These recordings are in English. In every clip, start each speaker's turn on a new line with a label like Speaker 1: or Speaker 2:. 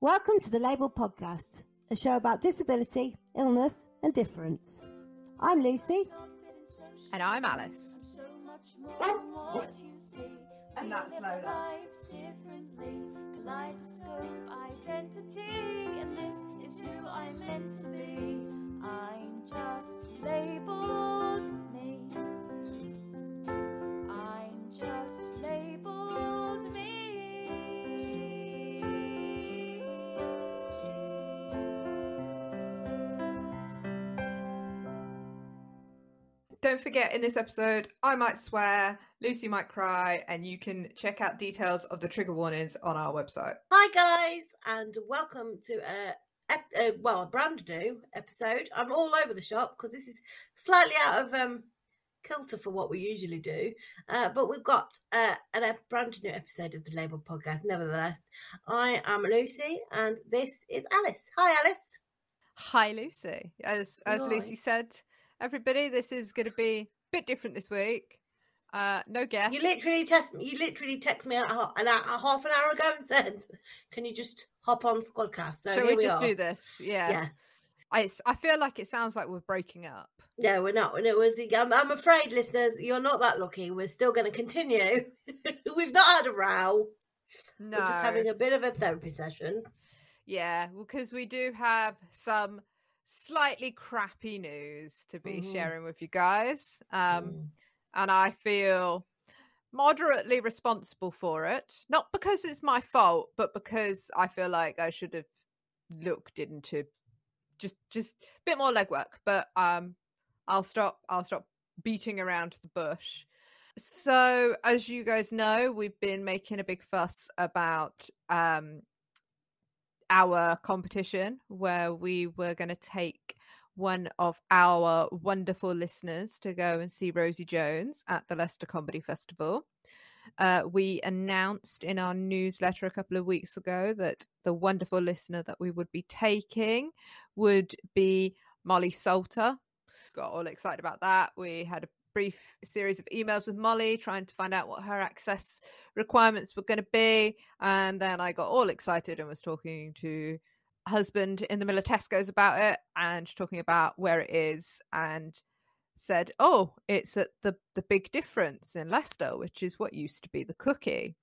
Speaker 1: Welcome to the Label Podcast, a show about disability, illness, and difference. I'm Lucy.
Speaker 2: And I'm Alice.
Speaker 3: And that's Lola.
Speaker 4: Kaleidoscope identity, and this is who I'm meant to be. I'm just labeled me. I'm just
Speaker 2: Don't forget, in this episode, I might swear, Lucy might cry, and you can check out details of the trigger warnings on our website.
Speaker 1: Hi, guys, and welcome to a, ep- uh, well, a brand new episode. I'm all over the shop because this is slightly out of um, kilter for what we usually do, uh, but we've got uh, an, a brand new episode of the Label Podcast. Nevertheless, I am Lucy, and this is Alice. Hi, Alice.
Speaker 2: Hi, Lucy. As as
Speaker 1: Hi.
Speaker 2: Lucy said, everybody, this is going to be a bit different this week. Uh, no guest.
Speaker 1: You literally text me. You literally text me a, a, a half an hour ago and said, "Can you just hop on Squadcast?" So
Speaker 2: Shall
Speaker 1: here
Speaker 2: we
Speaker 1: we
Speaker 2: just
Speaker 1: are.
Speaker 2: do this? Yeah.
Speaker 1: Yeah,
Speaker 2: I feel like it sounds like we're breaking up.
Speaker 1: no, we're not. And it was. I'm, I'm afraid, listeners, you're not that lucky. We're still going to continue. We've not had a row.
Speaker 2: No.
Speaker 1: We're just having a bit of a therapy session.
Speaker 2: Yeah, because we do have some slightly crappy news to be
Speaker 1: Mhm.
Speaker 2: sharing with you guys. Um,
Speaker 1: Mm.
Speaker 2: and I feel moderately responsible for it. Not because it's my fault, but because I feel like I should have looked into just just a bit more legwork. But um I'll stop I'll stop beating around the bush. So as you guys know, we've been making a big fuss about um our competition where we were going to take one of our wonderful listeners to go and see Rosie Jones at the Leicester Comedy Festival. Uh, we announced in our newsletter a couple of weeks ago that the wonderful listener that we would be taking would be Molly Salter. Got all excited about that. We had a brief series of emails with Molly trying to find out what her access requirements were going to be. And then I got all excited and was talking to husband in the middle of Tesco's about it and talking about where it is and said, "Oh, it's at the the big difference in Leicester, which is what used to be the cookie."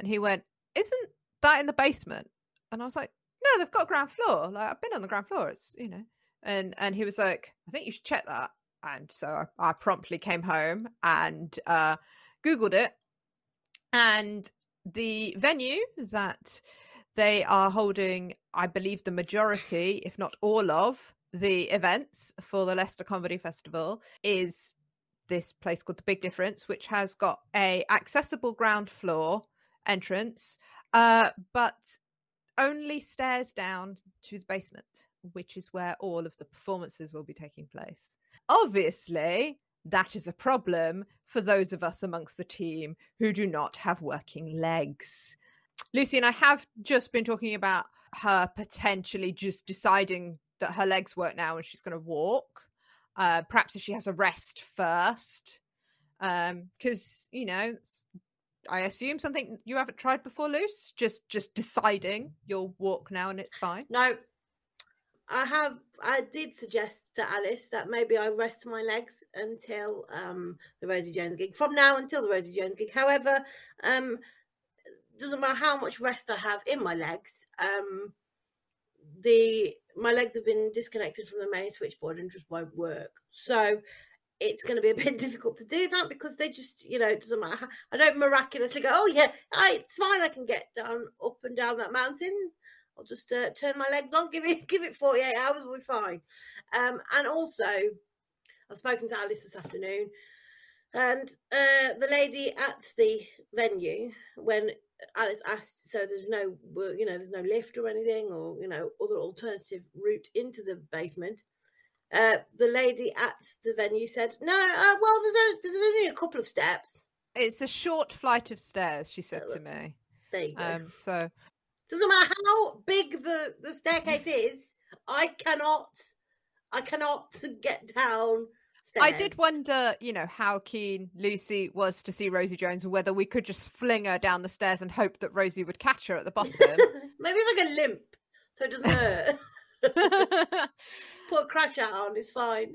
Speaker 2: And he went, "Isn't that in the basement?" And I was like, "No, they've got ground floor. Like I've been on the ground floor. It's you know." And and he was like, "I think you should check that." And so I, promptly came home and uh, googled it, and the venue that they are holding, I believe, the majority, if not all of the events for the Leicester Comedy Festival is this place called the Big Difference, which has got a accessible ground floor entrance, uh, but only stairs down to the basement, which is where all of the performances will be taking place. Obviously, that is a problem for those of us amongst the team who do not have working legs. Lucy and I have just been talking about her potentially just deciding that her legs work now and she's going to walk. Uh, perhaps if she has a rest first, because you know, I assume something you haven't tried before, Luce. Just just deciding you'll walk now and it's fine.
Speaker 1: No, I have. I did suggest to Alice that maybe I rest my legs until um, the Rosie Jones gig. From now until the Rosie Jones gig. However, um, doesn't matter how much rest I have in my legs. Um, the my legs have been disconnected from the main switchboard and just won't work. So it's going to be a bit difficult to do that because they just, you know, it doesn't matter. I don't miraculously go, oh yeah, I, it's fine. I can get down up and down that mountain. I'll just uh, turn my legs on, give it, give it 48 hours, we'll be fine. Um, and also, I've spoken to Alice this afternoon, and uh, the lady at the venue, when Alice asked, so there's no, you know, there's no lift or anything, or you know, other alternative route into the basement. Uh, the lady at the venue said, "No, uh, well, there's a, there's only a couple of steps."
Speaker 2: It's a short flight of stairs, she said
Speaker 1: Uh,
Speaker 2: to me.
Speaker 1: There you go.
Speaker 2: Um, so
Speaker 1: Doesn't matter how big the, the staircase is, I cannot I cannot get down Stairs.
Speaker 2: I did wonder, you know, how keen Lucy was to see Rosie Jones and whether we could just fling her down the stairs and hope that Rosie would catch her at the bottom.
Speaker 1: Maybe like a limp, so it doesn't hurt. Put a crash out on, it's fine.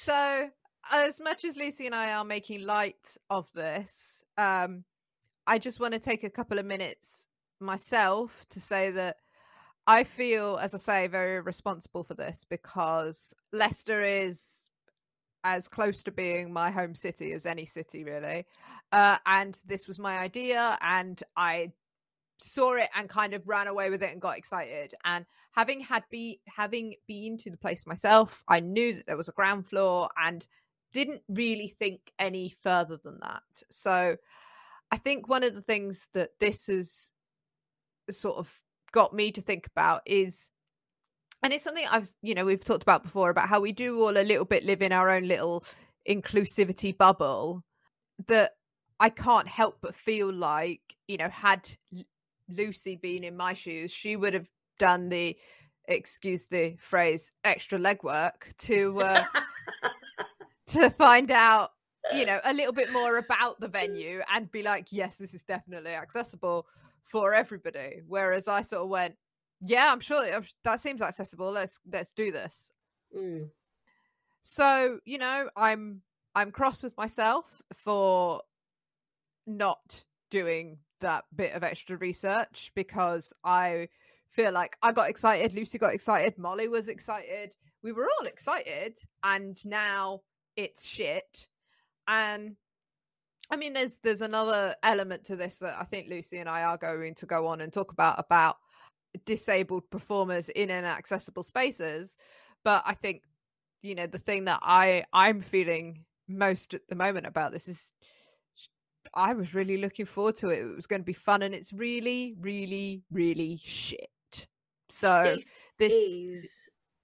Speaker 2: so, as much as Lucy and I are making light of this, um, I just want to take a couple of minutes myself to say that I feel, as I say, very responsible for this because Leicester is as close to being my home city as any city, really. Uh, and this was my idea, and I saw it and kind of ran away with it and got excited. And having had be having been to the place myself, I knew that there was a ground floor and didn't really think any further than that. So I think one of the things that this has sort of got me to think about is and it's something I've you know we've talked about before about how we do all a little bit live in our own little inclusivity bubble that I can't help but feel like you know had Lucy been in my shoes she would have done the excuse the phrase extra legwork to uh, to find out you know a little bit more about the venue and be like yes this is definitely accessible for everybody. Whereas I sort of went yeah i'm sure that seems accessible. Let's let's do this.
Speaker 1: Mm.
Speaker 2: so you know i'm i'm cross with myself for not doing that bit of extra research because i feel like i got excited lucy got excited molly was excited. We were all excited and now it's shit. And i mean there's there's another element to this that i think lucy and i are going to go on and talk about about disabled performers in inaccessible spaces. But i think you know the thing that i i'm feeling most at the moment about this is i was really looking forward to it. It was going to be fun and it's really really really shit. So
Speaker 1: this,
Speaker 2: this-
Speaker 1: is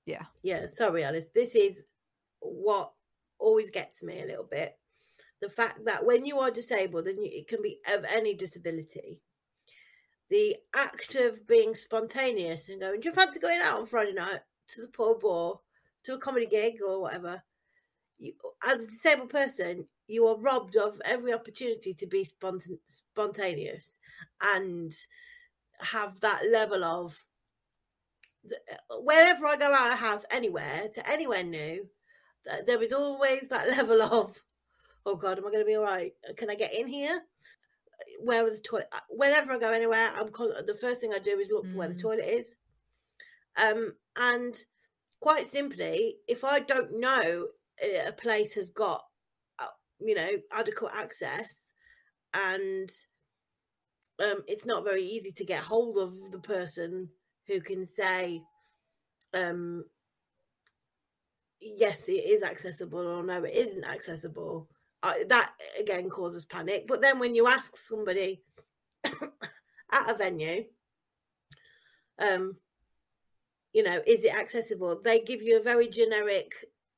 Speaker 2: yeah.
Speaker 1: yeah sorry alice. This is what always gets me a little bit the fact that when you are disabled and it can be of any disability the act of being spontaneous and going do you fancy going out on friday night to the pub or to a comedy gig or whatever? You, as a disabled person you are robbed of every opportunity to be spontan- spontaneous and have that level of wherever I go out of house, anywhere to anywhere new, there is always that level of, oh God, am I going to be all right? Can I get in here? Where the toilet? Whenever I go anywhere, I'm the first thing I do is look for where the
Speaker 2: Mm.
Speaker 1: toilet is. Um, and quite simply, if I don't know uh, a place has got, uh, you know, adequate access, and um, it's not very easy to get hold of the person who can say, um, yes, it is accessible, or no, it isn't accessible. Uh, that again causes panic. But then when you ask somebody at a venue, um, you know, is it accessible? They give you a very generic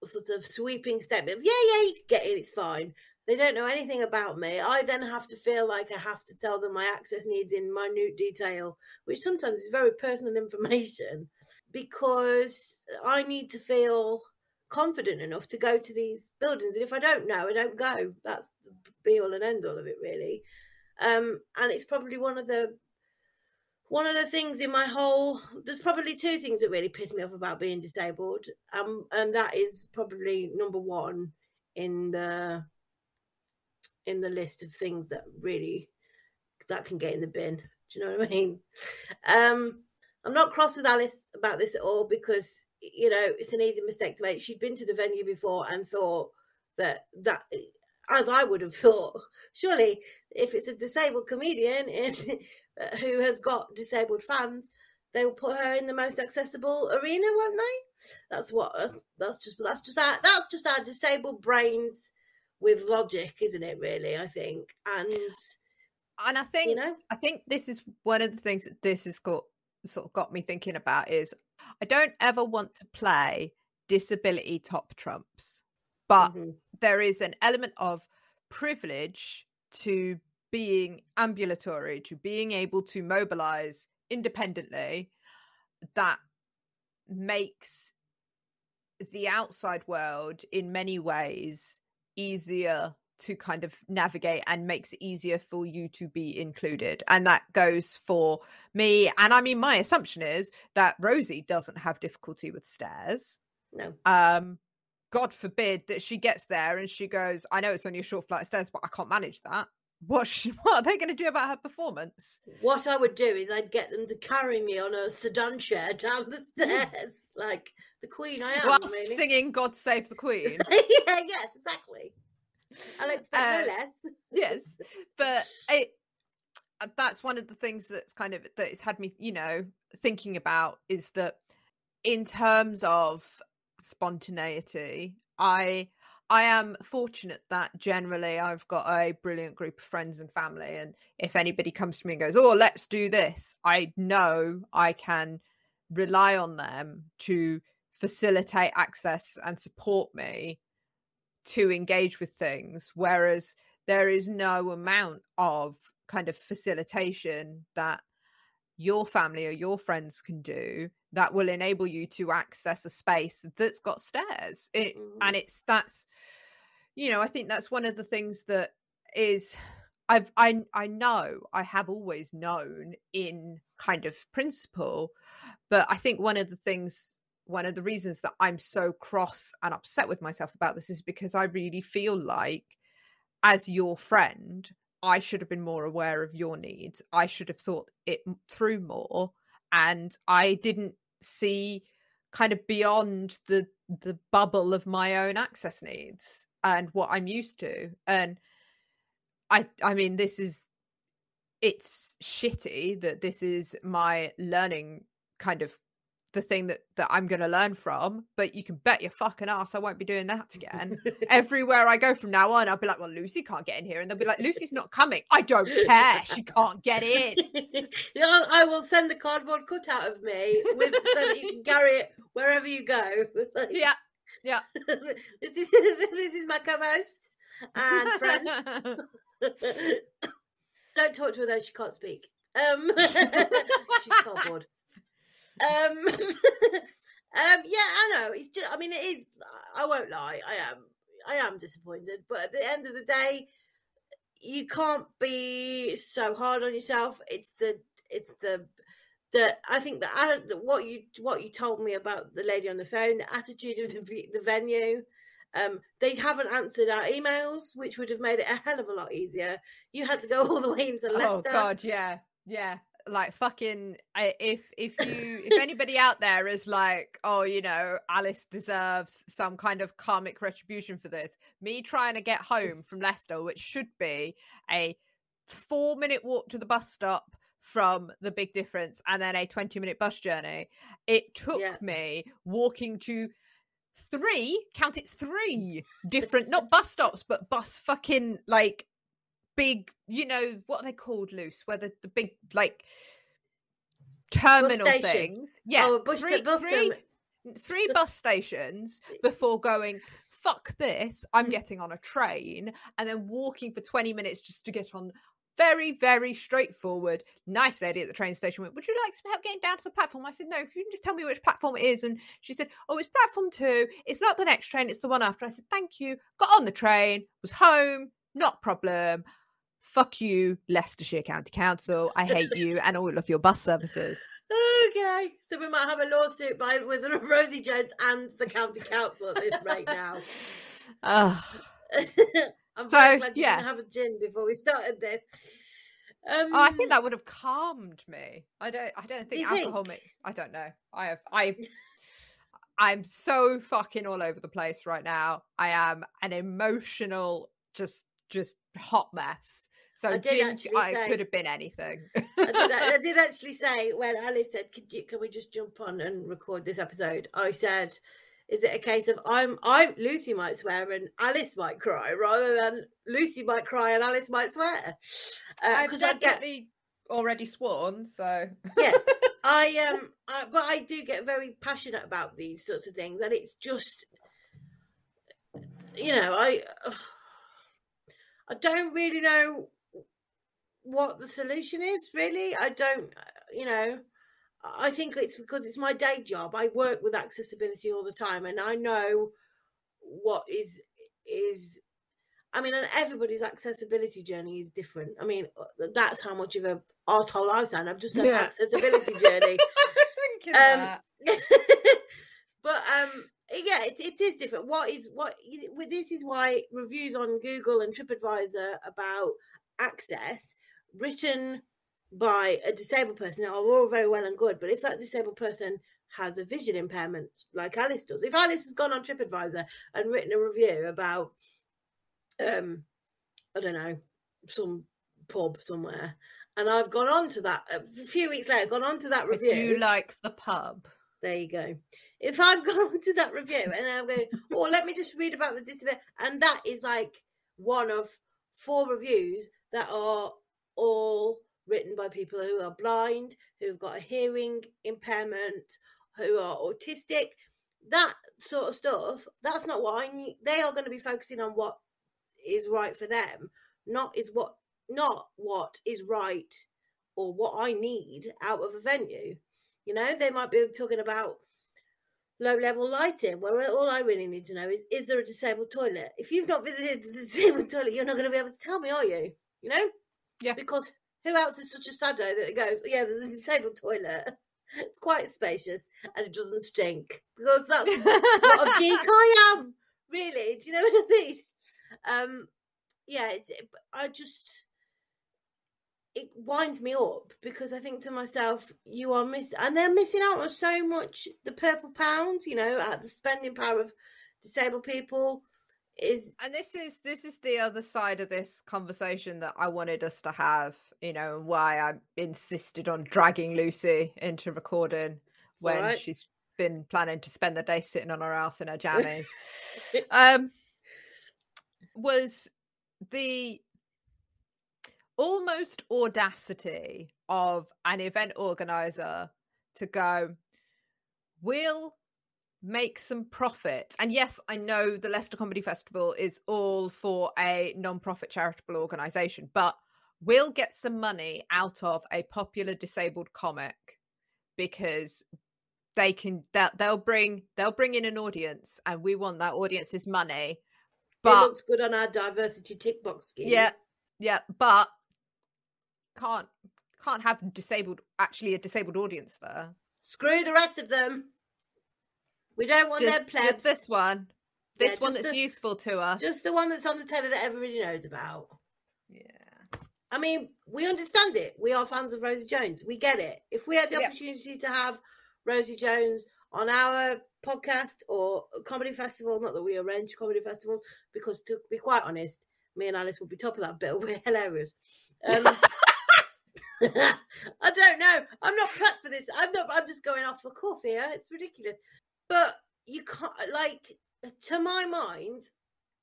Speaker 1: sort of sweeping statement of, yeah, yeah, you can get in, it's fine. They don't know anything about me. I then have to feel like I have to tell them my access needs in minute detail, which sometimes is very personal information, because I need to feel confident enough to go to these buildings. And if I don't know, I don't go. That's the be all and end all of it, really. Um, and it's probably one of the one of the things in my whole there's probably two things that really piss me off about being disabled um and that is probably number one in the in the list of things that really that can get in the bin do you know what i mean um i'm not cross with alice about this at all because you know it's an easy mistake to make she'd been to the venue before and thought that that as i would have thought surely if it's a disabled comedian in who has got disabled fans, they will put her in the most accessible arena, won't they? That's what that's, that's just that's just our that's just our disabled brains with logic, isn't it? Really, I think, and
Speaker 2: and i think
Speaker 1: you know,
Speaker 2: I think this is one of the things that this has got sort of got me thinking about is I don't ever want to play disability top trumps, but
Speaker 1: mhm,
Speaker 2: there is an element of privilege to being ambulatory, to being able to mobilize independently that makes the outside world in many ways easier to kind of navigate and makes it easier for you to be included. And that goes for me. And I mean, my assumption is that Rosie doesn't have difficulty with stairs.
Speaker 1: No.
Speaker 2: Um, God forbid that she gets there and she goes, I know it's only a short flight of stairs, but I can't manage that. What, she, what are they going to do about her performance?
Speaker 1: What I would do is I'd get them to carry me on a sedan chair down the stairs, like the Queen I am.
Speaker 2: Whilst
Speaker 1: really.
Speaker 2: singing God Save the Queen.
Speaker 1: yeah, yes, exactly. I'll expect
Speaker 2: Uh,
Speaker 1: no less.
Speaker 2: yes but it uh, that's one of the things that's kind of that it's had me you know thinking about is that in terms of spontaneity i i am fortunate that generally i've got a brilliant group of friends and family and if anybody comes to me and goes oh let's do this i know i can rely on them to facilitate access and support me to engage with things whereas there is no amount of kind of facilitation that your family or your friends can do that will enable you to access a space that's got stairs it,
Speaker 1: Mhm.
Speaker 2: and it's that's you know i think that's one of the things that is i've i i know i have always known in kind of principle but i think one of the things one of the reasons that i'm so cross and upset with myself about this is because i really feel like as your friend i should have been more aware of your needs. I should have thought it through more. And i didn't see kind of beyond the the bubble of my own access needs and what i'm used to. And i i mean this is it's shitty that this is my learning kind of the thing that that i'm going to learn from but you can bet your fucking ass i won't be doing that again everywhere I go from now on, I'll be like, well, Lucy can't get in here. And they'll be like, Lucy's not coming. I don't care. She can't get in.
Speaker 1: you know, I will send the cardboard cutout of me with so that you can carry it wherever you go. Like,
Speaker 2: Yeah. Yeah.
Speaker 1: this is this is my co-host and friend. Don't talk to her though; she can't speak. Um, she's cardboard. Um, um, yeah, I know. It's just, I mean, it is. I won't lie. I am. I am disappointed, but at the end of the day, you can't be so hard on yourself. It's the. It's the. The, I think that I, what you what you told me about the lady on the phone, the attitude of the, the venue, um, they haven't answered our emails, which would have made it a hell of a lot easier. You had to go all the way into Leicester.
Speaker 2: Oh God, yeah, yeah. Like fucking, if if you if anybody out there is like, oh, you know, Alice deserves some kind of karmic retribution for this. Me trying to get home from Leicester, which should be a four minute walk to the bus stop from the big difference and then a 20 minute bus journey it took
Speaker 1: Yeah.
Speaker 2: me walking to three count it three different not bus stops but bus fucking like big you know what are they called Luce where the, the big like terminal things yeah
Speaker 1: Oh, bus-
Speaker 2: three,
Speaker 1: bus
Speaker 2: three, three bus stations before going fuck this i'm hmm. getting on a train and then walking for 20 minutes just to get on. Very very straightforward. Nice lady at the train station went would you like some help getting down to the platform? I said no if you can just tell me which platform it is and she said oh it's platform two. It's not the next train it's the one after. I said thank you. Got on the train was home not problem fuck you leicestershire county council i hate you and all of your bus services
Speaker 1: Okay, so we might have a lawsuit by with Rosie Jones and the county council at this rate now.
Speaker 2: Ugh.
Speaker 1: I'm
Speaker 2: So,
Speaker 1: very glad you
Speaker 2: yeah.
Speaker 1: didn't have a gin before we started this. Um,
Speaker 2: Oh, I think that would have calmed me. I don't. I don't think
Speaker 1: you
Speaker 2: alcohol.
Speaker 1: think?
Speaker 2: Makes, I don't know. I have. I. I'm so fucking all over the place right now. I am an emotional, just, just hot mess. So
Speaker 1: I did
Speaker 2: gin,
Speaker 1: actually
Speaker 2: I
Speaker 1: say-
Speaker 2: could have been anything.
Speaker 1: I did, I did actually say when Alice said, "Could you, can we just jump on and record this episode?" I said, "Is it a case of I'm I'm Lucy might swear and Alice might cry, rather than Lucy might cry and Alice might swear?" Because I get
Speaker 2: already sworn. So
Speaker 1: yes, I um, I, but I do get very passionate about these sorts of things, and it's just, you know, I I don't really know what the solution is. Really, I don't, you know, I think it's because it's my day job. I work with accessibility all the time, and I know what is is. I mean, and everybody's accessibility journey is different. I mean, that's how much of a asshole I sound. I've just said
Speaker 2: Yeah.
Speaker 1: accessibility journey. Um,
Speaker 2: that.
Speaker 1: but um yeah it, it is different what is what this is why reviews on google and tripadvisor about access written by a disabled person are all very well and good but if that disabled person has a vision impairment like alice does if alice has gone on tripadvisor and written a review about um i don't know some pub somewhere and i've gone on to that a few weeks later gone on to that review
Speaker 2: do like the pub.
Speaker 1: there you go. If I've gone on to that review and I'm going, oh, let me just read about the disability, and that is like one of four reviews that are all written by people who are blind, who've got a hearing impairment, who are autistic, that sort of stuff. That's not what I. They are going to be focusing on what is right for them, not is what not what is right or what I need out of a venue. You know, they might be talking about low level lighting, where all I really need to know is is there a disabled toilet? If you've not visited the disabled toilet, you're not going to be able to tell me, are you? You know?
Speaker 2: Yeah.
Speaker 1: Because who else is such a saddo that it goes, yeah, there's a disabled toilet. It's quite spacious and it doesn't stink. Because that's what a geek I am, really. Do you know what I mean? Um, yeah, it's, it, I just it winds me up because I think to myself, you are missing, and they're missing out on so much. The purple pound, you know, at the spending power of disabled people is
Speaker 2: and this is this is the other side of this conversation that I wanted us to have, you know, and why I insisted on dragging Lucy into recording when
Speaker 1: alright.
Speaker 2: she's been planning to spend the day sitting on her ass in her jammies. um was the almost audacity of an event organizer to go we'll make some profit and yes i know the leicester comedy festival is all for a non-profit charitable organization but we'll get some money out of a popular disabled comic because they can that they'll bring they'll bring in an audience and we want that audience's money
Speaker 1: it
Speaker 2: but
Speaker 1: looks good on our diversity tick box scheme.
Speaker 2: yeah, yeah, but can't can't have disabled actually a disabled audience there.
Speaker 1: Screw the rest of them. We don't want
Speaker 2: Just,
Speaker 1: their plebs.
Speaker 2: just this one, this
Speaker 1: Yeah,
Speaker 2: one that's
Speaker 1: the-
Speaker 2: useful to us.
Speaker 1: Just the one that's on the telly that everybody knows about.
Speaker 2: Yeah,
Speaker 1: I mean, we understand it. We are fans of Rosie Jones. We get it. If we had the
Speaker 2: Yep.
Speaker 1: opportunity to have Rosie Jones on our podcast or comedy festival, not that we arrange comedy festivals, because to be quite honest, me and Alice would be top of that bill. We're hilarious. Um, I don't know. I'm not prepped for this. I'm not. I'm just going off the cuff here. It's ridiculous. But you can't like to my mind,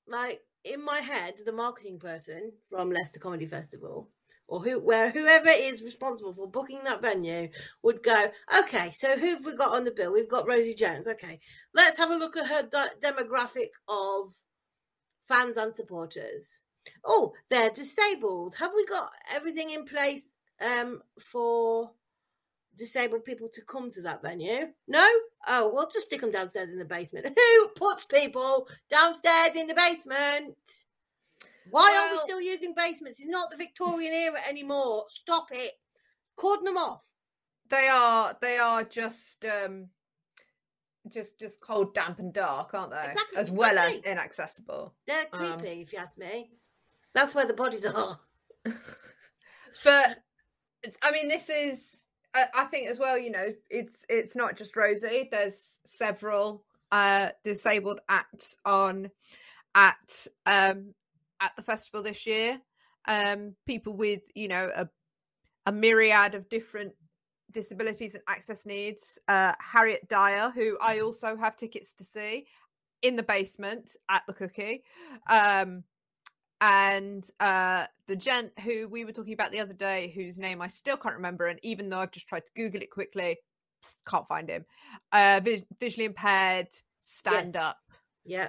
Speaker 1: like in my head, the marketing person from Leicester Comedy Festival, or who where whoever is responsible for booking that venue would go, okay, so who have we got on the bill? We've got Rosie Jones. Okay, let's have a look at her demographic of fans and supporters. Oh, they're disabled. Have we got everything in place um, for disabled people to come to that venue? No? Oh, we'll just stick them downstairs in the basement. Who puts people downstairs in the basement? Why are we still using basements? It's not the Victorian era anymore. Stop it. Cordon them off.
Speaker 2: they are. They are just um just just cold, damp, and dark, aren't they?
Speaker 1: Exactly,
Speaker 2: As well as inaccessible.
Speaker 1: They're
Speaker 2: Um,
Speaker 1: creepy, if you ask me. That's where the bodies are.
Speaker 2: but I mean, this is. I, think as well. You know, it's it's not just Rosie. There's several uh disabled acts on at um at the festival this year. Um, people with you know a a myriad of different disabilities and access needs. Uh, Harriet Dyer, who I also have tickets to see in the basement at the cookie. Um, and uh the gent who we were talking about the other day whose name i still can't remember and even though i've just tried to google it quickly can't find him uh vis- visually impaired stand
Speaker 1: Yes.
Speaker 2: up
Speaker 1: Yeah.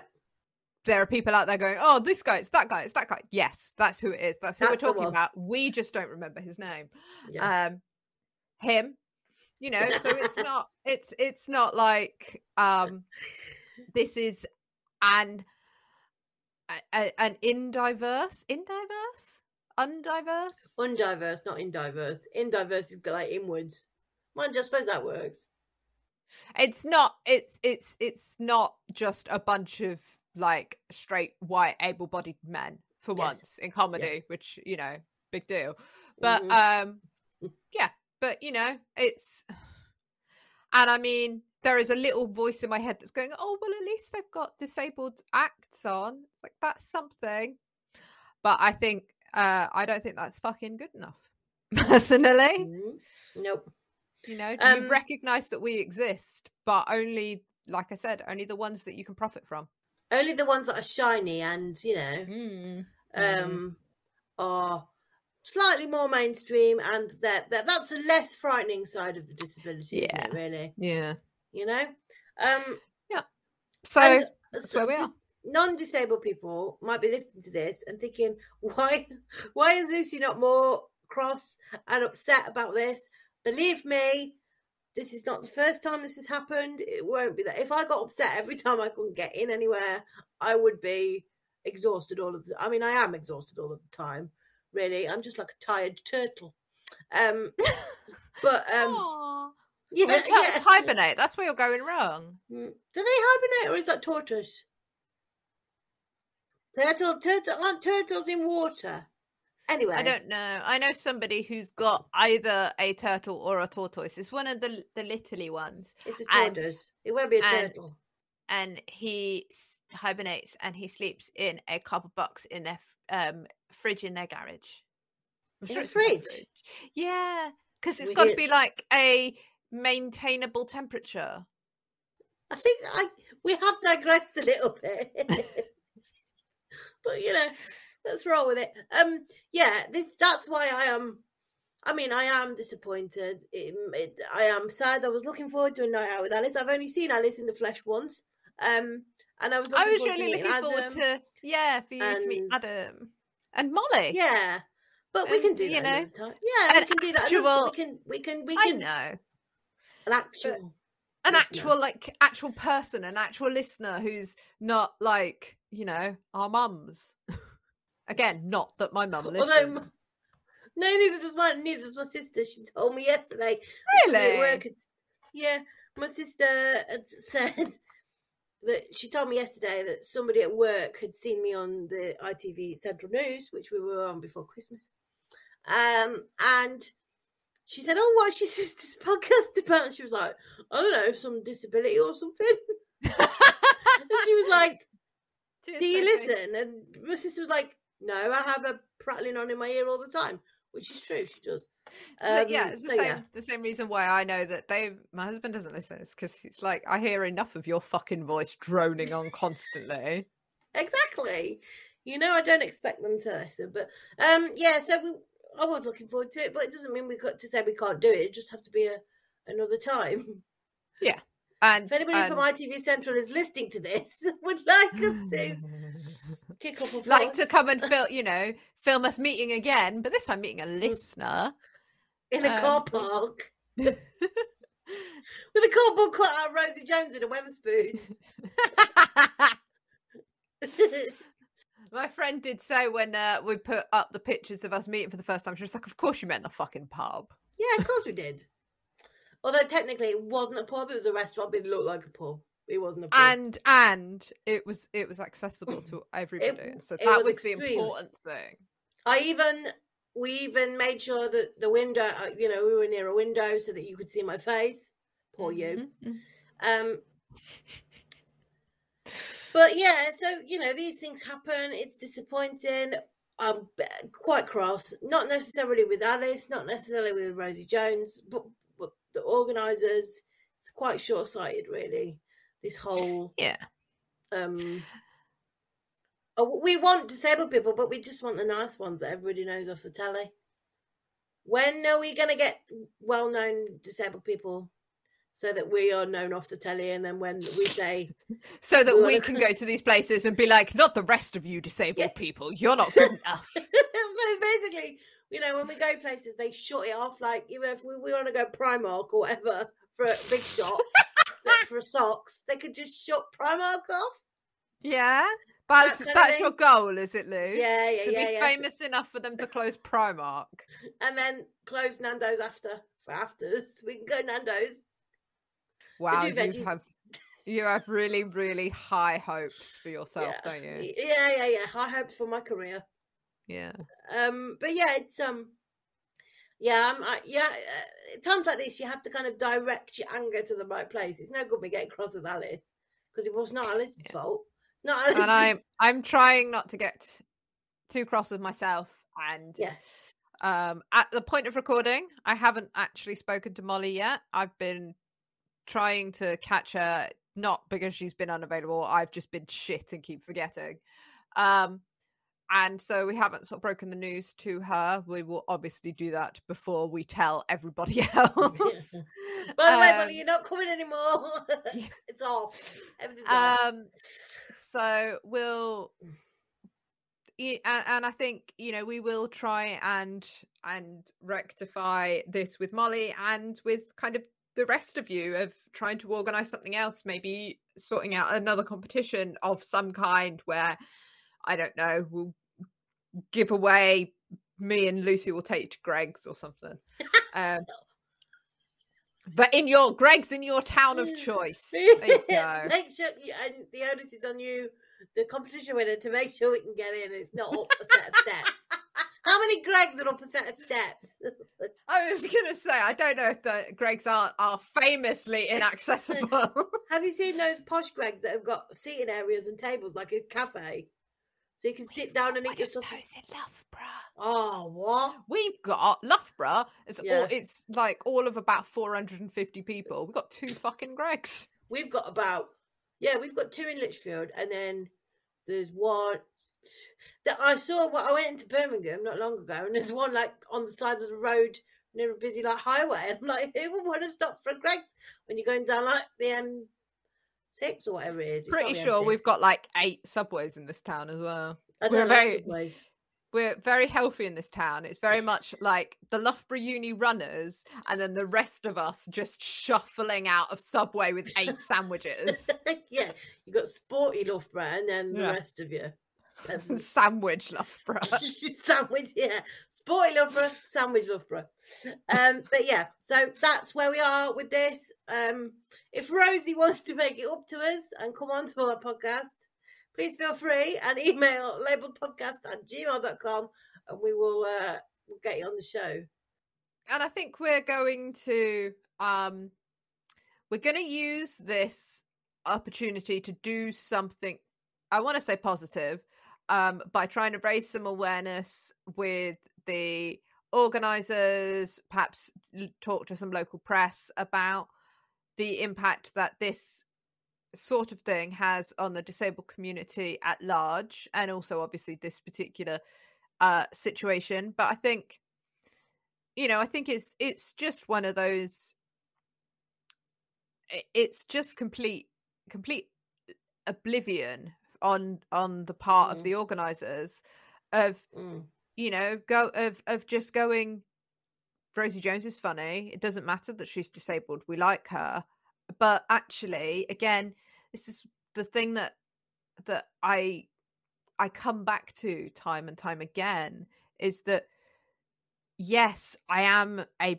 Speaker 2: there are people out there going oh this guy it's that guy it's that guy yes that's who it is that's who
Speaker 1: That's
Speaker 2: we're talking about we just don't remember his name
Speaker 1: Yeah.
Speaker 2: um him you know so it's not it's it's not like um this is an an indiverse indiverse undiverse
Speaker 1: Undiverse, not indiverse. Indiverse is like inwards. Well, I suppose that works.
Speaker 2: it's not it's it's it's not just a bunch of like straight white able-bodied men for
Speaker 1: Yes.
Speaker 2: once in comedy which you know big deal but um yeah but you know it's and i mean there is a little voice in my head that's going oh well at least they've got disabled acts on it's like that's something but i think uh i don't think that's fucking good enough personally
Speaker 1: Mhm. Nope.
Speaker 2: you know
Speaker 1: Um,
Speaker 2: you've recognized that we exist but only like i said only the ones that you can profit from
Speaker 1: Only the ones that are shiny and, you know,
Speaker 2: mm.
Speaker 1: um, are slightly more mainstream and that, that that's the less frightening side of the disability, isn't
Speaker 2: Yeah.
Speaker 1: it, really?
Speaker 2: yeah
Speaker 1: You know? Um, yeah.
Speaker 2: so
Speaker 1: and
Speaker 2: that's where we are.
Speaker 1: non-disabled people might be listening to this and thinking why why is lucy not more cross and upset about this believe me this is not the first time this has happened it won't be that if i got upset every time i couldn't get in anywhere i would be exhausted all of the i mean i am exhausted all of the time really i'm just like a tired turtle um but um
Speaker 2: Aw.
Speaker 1: Yeah,
Speaker 2: Don't
Speaker 1: yeah.
Speaker 2: hibernate. That's where you're going wrong.
Speaker 1: Mm. Do they hibernate or is that tortoise? Turtle, turtle, aren't turtles in water? Anyway,
Speaker 2: I don't know. I know somebody who's got either a turtle or a tortoise. It's one of the the littly ones,
Speaker 1: It's a
Speaker 2: and-
Speaker 1: tortoise. it won't be a
Speaker 2: and-
Speaker 1: turtle.
Speaker 2: and he hibernates and he sleeps in a cardboard box in their um fridge in their garage. I'm
Speaker 1: In a
Speaker 2: it's in their
Speaker 1: fridge?
Speaker 2: Yeah, because it's got to be like a maintainable temperature.
Speaker 1: I think I we have digressed a little bit, but you know, let's roll with it. Um, yeah, this that's why I am. I mean, I am disappointed. It, it, I am sad. I was looking forward to a night out with Alice. I've only seen Alice in the flesh once, um, and I was looking
Speaker 2: I was really looking forward to yeah for you to meet Adam and Molly.
Speaker 1: Yeah, but we can do
Speaker 2: you
Speaker 1: that
Speaker 2: know,
Speaker 1: another time. Yeah, we
Speaker 2: an
Speaker 1: can do that.
Speaker 2: actual-
Speaker 1: we can. We can. We can.
Speaker 2: I know
Speaker 1: An actual.
Speaker 2: an
Speaker 1: listener.
Speaker 2: actual like actual person, an actual listener who's not like you know our mums. Again, not that my mum listens.
Speaker 1: Although, no, neither does my neither does my sister. She told me yesterday.
Speaker 2: Really?
Speaker 1: At work yeah, my sister had said that she told me yesterday that somebody at work had seen me on the ITV Central News, which we were on before Christmas. Um, and she said, "Oh, what's your sister's podcast about?" And she was like, "I don't know, some disability or something." and she was like, do you listen? And my sister was like, no, I have a prattling on in my ear all the time, which is true. She does.
Speaker 2: So, yeah,
Speaker 1: Um,
Speaker 2: it's the
Speaker 1: so
Speaker 2: same.
Speaker 1: yeah.
Speaker 2: The same reason why I know that they, my husband, doesn't listen. is because he's like, I hear enough of your fucking voice droning on constantly.
Speaker 1: Exactly. You know, I don't expect them to listen, but um, yeah. So we, I was looking forward to it, but it doesn't mean we got to say we can't do it. It just have to be a another time. Yeah.
Speaker 2: And
Speaker 1: If anybody
Speaker 2: and-
Speaker 1: from ITV Central is listening to this, would like us to kick off a
Speaker 2: like to come and film, you know, film us meeting again, but this time meeting a listener.
Speaker 1: in a
Speaker 2: um,
Speaker 1: car park with a cardboard cut out of Rosie Jones in a Wetherspoons.
Speaker 2: My friend did say when uh, we put up the pictures of us meeting for the first time, she was like, "Of course you meant the fucking pub."
Speaker 1: Yeah, of course we did. Although technically it wasn't a pub, it was a restaurant, but it looked like a pub. It wasn't a pub.
Speaker 2: And and it was it was accessible to everybody. and so that
Speaker 1: was
Speaker 2: was, the important thing.
Speaker 1: I even we even made sure that the window, uh, you know, we were near a window so that you could see my face. Poor you.
Speaker 2: Mhm.
Speaker 1: Um, but yeah, so you know these things happen. It's disappointing. I'm quite cross, not necessarily with Alice, not necessarily with Rosie Jones, but but the organisers. It's quite short sighted, really. This whole
Speaker 2: Yeah.
Speaker 1: um. oh, we want disabled people, but we just want the nice ones that everybody knows off the telly. When are we going to get well-known disabled people so that we are known off the telly? And then when we say
Speaker 2: So that we
Speaker 1: I-
Speaker 2: can go to these places and be like, not the rest of you disabled
Speaker 1: Yeah.
Speaker 2: people, you're not good enough.
Speaker 1: so basically, you know, when we go places, they shut it off. Like, you know, if we, we want to go Primark or whatever for a big shop for socks, they could just shut Primark off.
Speaker 2: Yeah. That's
Speaker 1: kind
Speaker 2: that's your goal, is it, Lou?
Speaker 1: Yeah, yeah,
Speaker 2: to
Speaker 1: yeah,
Speaker 2: be
Speaker 1: yeah. So-
Speaker 2: famous enough for them to close Primark.
Speaker 1: and then close Nando's after for afters. We can go Nando's.
Speaker 2: Wow, you have you have really, really high hopes for yourself,
Speaker 1: yeah.
Speaker 2: don't you?
Speaker 1: Yeah, yeah, yeah. High hopes for my career.
Speaker 2: Yeah.
Speaker 1: Um, but yeah, it's um, yeah, um, I, yeah. Uh, times like this, you have to kind of direct your anger to the right place. It's no good me getting cross with Alice because it was not Alice's
Speaker 2: Yeah.
Speaker 1: fault. Not Alice's.
Speaker 2: And I'm I'm trying not to get too cross with myself and
Speaker 1: Yeah.
Speaker 2: um at the point of recording, I haven't actually spoken to Molly yet. I've been trying to catch her not because she's been unavailable, I've just been shit and keep forgetting. Um and so we haven't sort of broken the news to her. We will obviously do that before we tell everybody else.
Speaker 1: By the way,
Speaker 2: Um,
Speaker 1: Molly, you're not coming anymore. It's off. Everything's off.
Speaker 2: um so we'll and, and i think you know we will try and and rectify this with molly and with kind of the rest of you of trying to organize something else maybe sorting out another competition of some kind where i don't know we'll give away me and lucy will take to Greggs or something um but in your Greggs in your town of choice there you go
Speaker 1: make sure you, and the onus is on you, the competition winner, to make sure we can get in. It's not up a set of steps. How many Greggs are on a set of steps?
Speaker 2: I was gonna say I don't know if the Greggs are are famously inaccessible.
Speaker 1: Have you seen those posh Greggs that have got seating areas and tables like a cafe, so you can sit down and eat your sausage?
Speaker 2: in Loughborough.
Speaker 1: Oh, what?
Speaker 2: We've got Loughborough. It's
Speaker 1: Yeah.
Speaker 2: all it's like all of about four hundred and fifty people. We've got two fucking Greggs.
Speaker 1: We've got about yeah, we've got two in Lichfield, and then there's one that I saw. Well, I went into Birmingham not long ago, and there's one like on the side of the road near a busy like highway. And I'm like, who would want to stop for a Greggs when you're going down like the M six or whatever it is? It's
Speaker 2: Pretty sure
Speaker 1: M6.
Speaker 2: we've got like eight subways in this town as well.
Speaker 1: I
Speaker 2: we're
Speaker 1: don't
Speaker 2: very-
Speaker 1: subways.
Speaker 2: We're very healthy in this town. It's very much like the Loughborough Uni runners, and then the rest of us just shuffling out of Subway with eight sandwiches.
Speaker 1: yeah, you got sporty Loughborough, and then the
Speaker 2: Yeah.
Speaker 1: rest of you.
Speaker 2: Sandwich Loughborough.
Speaker 1: sandwich, yeah. Sporty Loughborough, sandwich Loughborough. Um, but yeah, so that's where we are with this. Um, if Rosie wants to make it up to us and come on to our podcast, please feel free and email labeledpodcast at gmail.com and we will uh, we'll get you on the show.
Speaker 2: and I think we're going to um we're going to use this opportunity to do something I want to say positive um by trying to raise some awareness with the organizers perhaps talk to some local press about the impact that this sort of thing has on the disabled community at large and also obviously this particular uh situation. But I think you know i think it's it's just one of those it's just complete complete oblivion on on the part
Speaker 1: Mhm.
Speaker 2: of the organizers of
Speaker 1: Mm.
Speaker 2: you know go of of just going rosie jones is funny it doesn't matter that she's disabled we like her but actually again this is the thing that that i i come back to time and time again is that yes i am a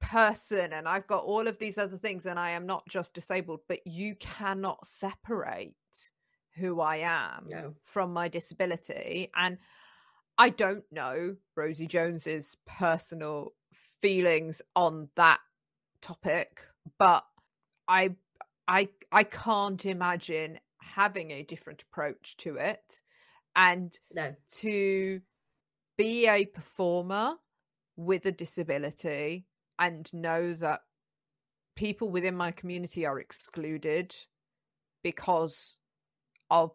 Speaker 2: person and i've got all of these other things and i am not just disabled but you cannot separate who i am
Speaker 1: No.
Speaker 2: from my disability and i don't know rosie jones's personal feelings on that topic but i i i can't imagine having a different approach to it and
Speaker 1: No.
Speaker 2: to be a performer with a disability and know that people within my community are excluded because of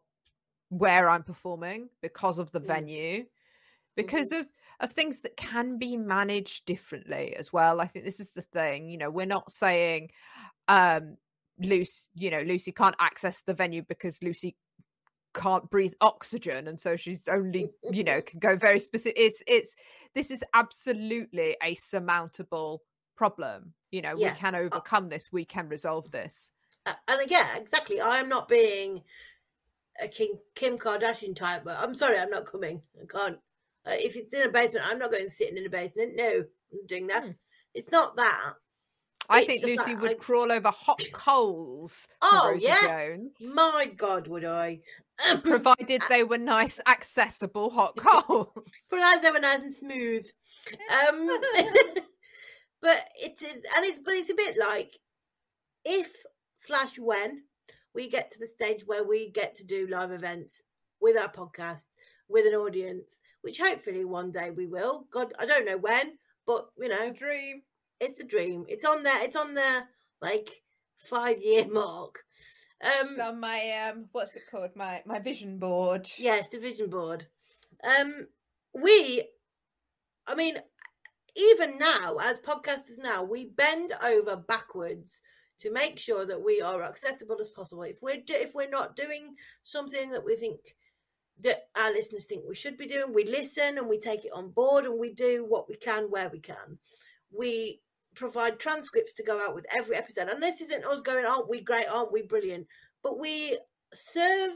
Speaker 2: where I'm performing, because of the
Speaker 1: Mm.
Speaker 2: venue, because of of things that can be managed differently as well. I think this is the thing, you know, we're not saying um Lucy, you know, Lucy can't access the venue because Lucy can't breathe oxygen and so she's only you know can go very specific it's it's this is absolutely a surmountable problem you know
Speaker 1: Yeah.
Speaker 2: we can overcome this we can resolve this
Speaker 1: Uh, and again, exactly. I'm not being a Kim, Kim Kardashian type, but I'm sorry, I'm not coming. I can't. Uh, if it's in a basement, I'm not going sitting in a basement. No, I'm doing that.
Speaker 2: Hmm.
Speaker 1: It's not that.
Speaker 2: i
Speaker 1: It's
Speaker 2: think lucy
Speaker 1: fact
Speaker 2: would
Speaker 1: I-
Speaker 2: crawl over hot coals
Speaker 1: Oh, yeah.
Speaker 2: jones
Speaker 1: My God, would I?
Speaker 2: provided they were nice accessible hot coals
Speaker 1: Provided they were nice and smooth. Um, but it is, and it's but it's a bit like if slash when we get to the stage where we get to do live events with our podcast with an audience, which hopefully one day we will. God, I don't know when, but you know,
Speaker 2: dream
Speaker 1: it's a dream. It's on there. It's on the like five year mark. Um,
Speaker 2: it's on my um what's it called my my vision board
Speaker 1: Yes, the vision board. Um, we, I mean, even now, as podcasters now, we bend over backwards to make sure that we are accessible as possible. If we're do- if we're not doing something that we think that our listeners think we should be doing, we listen and we take it on board and we do what we can where we can. We provide transcripts to go out with every episode. And this isn't us going, aren't we great, aren't we brilliant? But we serve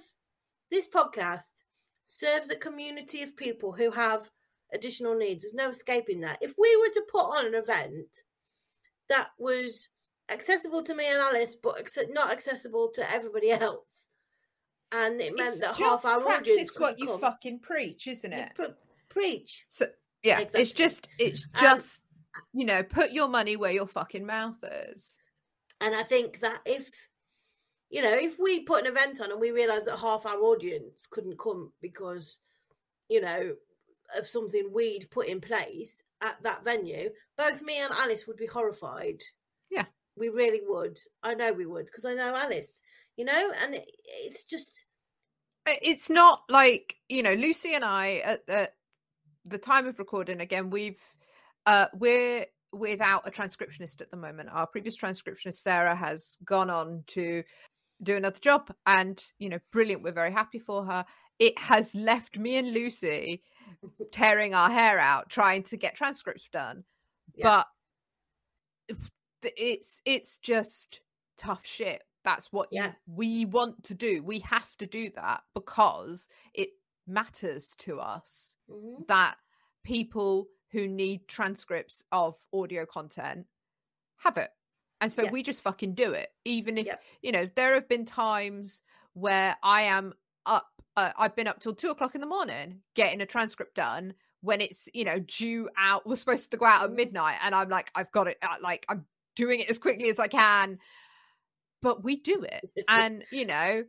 Speaker 1: this podcast serves a community of people who have additional needs. There's no escaping that. If we were to put on an event that was accessible to me and Alice, but acce- not accessible to everybody else, and it meant
Speaker 2: It's
Speaker 1: that half our audience
Speaker 2: practice what you
Speaker 1: come,
Speaker 2: fucking preach isn't it
Speaker 1: pre- preach.
Speaker 2: So yeah, it's just it's
Speaker 1: Um,
Speaker 2: just you know, put your money where your fucking mouth is.
Speaker 1: And I think that if you know, if we put an event on and we realise that half our audience couldn't come because, you know, of something we'd put in place at that venue, both me and Alice would be horrified. We really would. I know we would because I know Alice, you know, and it, it's just.
Speaker 2: It's not like you know, Lucy and I at, at the time of recording. Again, we've uh we're without a transcriptionist at the moment. Our previous transcriptionist Sarah has gone on to do another job, and you know, brilliant. We're very happy for her. It has left me and Lucy tearing our hair out trying to get transcripts done
Speaker 1: Yeah.
Speaker 2: but it's it's just tough shit that's what
Speaker 1: Yeah.
Speaker 2: we want to do we have to do that because it matters to us
Speaker 1: Mhm.
Speaker 2: that people who need transcripts of audio content have it and so
Speaker 1: Yeah.
Speaker 2: we just fucking do it even if you know there have been times where i am up uh, i've been up till two o'clock in the morning getting a transcript done when it's you know due out we're supposed to go out at
Speaker 1: Mhm.
Speaker 2: midnight and i'm like i've got it uh, like i'm doing it as quickly as i can but we do it and you know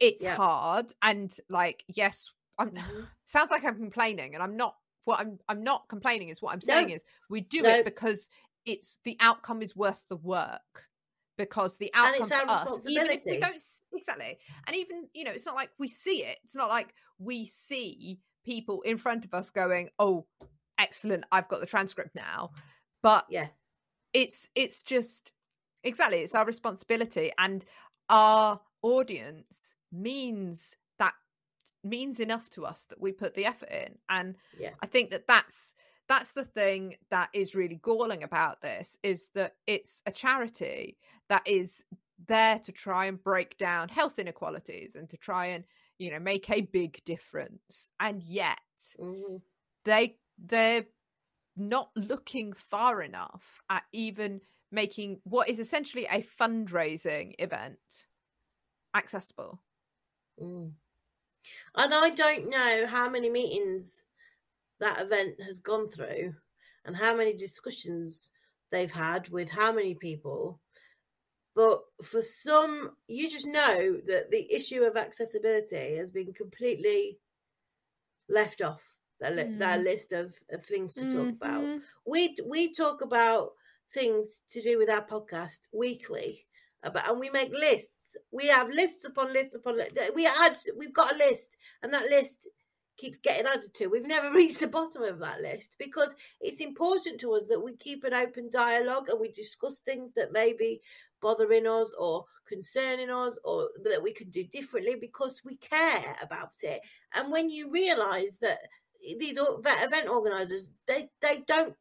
Speaker 2: it's
Speaker 1: Yeah.
Speaker 2: hard and like yes i'm
Speaker 1: Mhm.
Speaker 2: sounds like i'm complaining and i'm not what i'm i'm not complaining is what i'm
Speaker 1: No.
Speaker 2: saying is we do
Speaker 1: No.
Speaker 2: it because it's the outcome is worth the work because the
Speaker 1: And
Speaker 2: outcome
Speaker 1: it's our
Speaker 2: for us, even if we
Speaker 1: responsibility.
Speaker 2: don't exactly and even you know it's not like we see it it's not like we see people in front of us going oh excellent i've got the transcript now but
Speaker 1: Yeah.
Speaker 2: It's it's just exactly it's our responsibility and our audience means that means enough to us that we put the effort in and
Speaker 1: Yeah.
Speaker 2: i think that that's that's the thing that is really galling about this is that it's a charity that is there to try and break down health inequalities and to try and you know make a big difference and yet
Speaker 1: Mhm.
Speaker 2: they they're not looking far enough at even making what is essentially a fundraising event accessible
Speaker 1: Mm. And I don't know how many meetings that event has gone through and how many discussions they've had with how many people. But for some, you just know that the issue of accessibility has been completely left off their, li-
Speaker 2: Mm.
Speaker 1: list of, of things to talk about
Speaker 2: Mhm.
Speaker 1: we we talk about things to do with our podcast weekly about and we make lists we have lists upon lists upon lists we add we've got a list and that list keeps getting added to. We've never reached the bottom of that list because it's important to us that we keep an open dialogue and we discuss things that may be bothering us or concerning us or that we can do differently because we care about it. And when you realize that these event organizers they they don't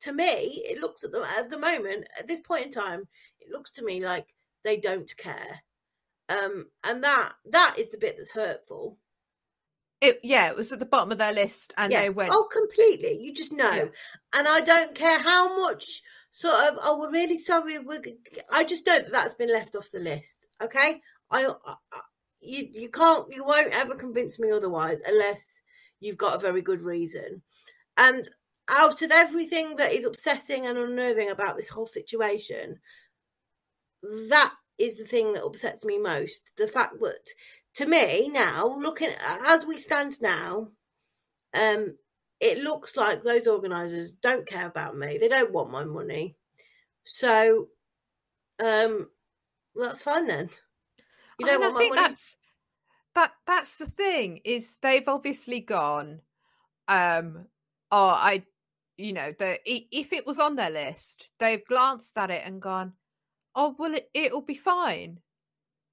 Speaker 1: to me it looks at the at the moment at this point in time it looks to me like they don't care um and that that is the bit that's hurtful
Speaker 2: it, yeah, it was at the bottom of their list, and
Speaker 1: yeah.
Speaker 2: they went.
Speaker 1: Oh, completely. You just know, yeah. and I don't care how much sort of. Oh, we're really sorry. We're, I just don't. That's been left off the list. Okay, I, I, you you can't you won't ever convince me otherwise unless you've got a very good reason. And out of everything that is upsetting and unnerving about this whole situation, that is the thing that upsets me most. The fact that, to me, now looking as we stand now, um, it looks like those organisers don't care about me. They don't want my money. So, um, that's fine then.
Speaker 2: You don't want my money. That's that that's the thing is they've obviously gone um oh i you know the if it was on their list they've glanced at it and gone oh well it, it'll be fine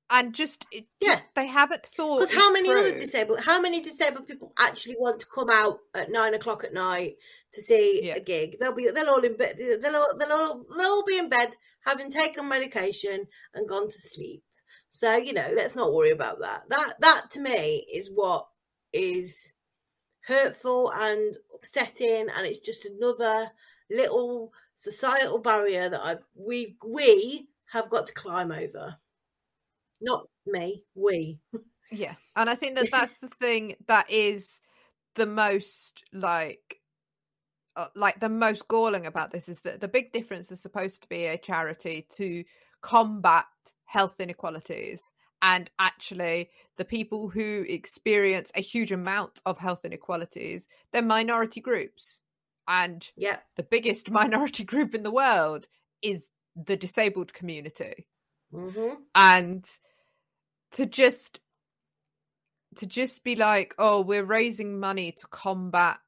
Speaker 2: and just it,
Speaker 1: yeah
Speaker 2: they haven't thought
Speaker 1: because how many through. other disabled how many disabled people actually want to come out at nine o'clock at night to see yeah. a gig they'll be they'll all in bed they'll all, they'll all they'll all be in bed having taken medication and gone to sleep so, you know, let's not worry about that. That that to me is what is hurtful and upsetting and it's just another little societal barrier that I we we have got to climb over. Not me, we.
Speaker 2: Yeah. And I think that that's the thing that is the most like uh, like the most galling about this is that the big difference is supposed to be a charity to combat health inequalities and actually the people who experience a huge amount of health inequalities they're minority groups. And
Speaker 1: yeah.
Speaker 2: the biggest minority group in the world is the disabled community.
Speaker 1: Mm-hmm.
Speaker 2: and to just to just be like oh we're raising money to combat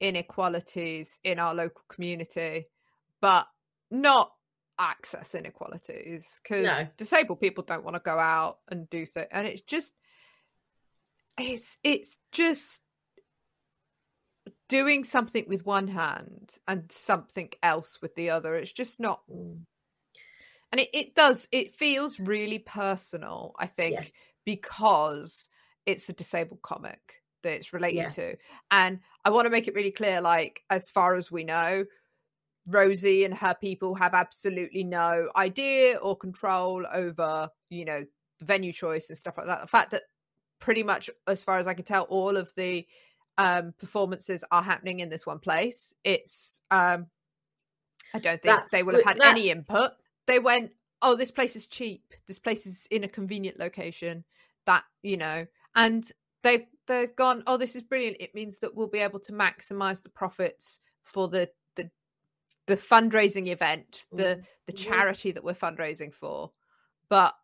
Speaker 2: inequalities in our local community but not access inequalities because no. disabled people don't want to go out and do things and it's just it's it's just doing something with one hand and something else with the other it's just not mm. and it, it does it feels really personal i think yeah. because it's a disabled comic that it's related yeah. to and i want to make it really clear like as far as we know Rosie and her people have absolutely no idea or control over, you know, the venue choice and stuff like that. The fact that pretty much, as far as I can tell, all of the um, performances are happening in this one place. It's, um, I don't think That's, they would have had that... any input. They went, oh, this place is cheap. This place is in a convenient location. That you know, and they've they've gone, oh, this is brilliant. It means that we'll be able to maximize the profits for the the fundraising event, the mm-hmm. the charity that we're fundraising for. But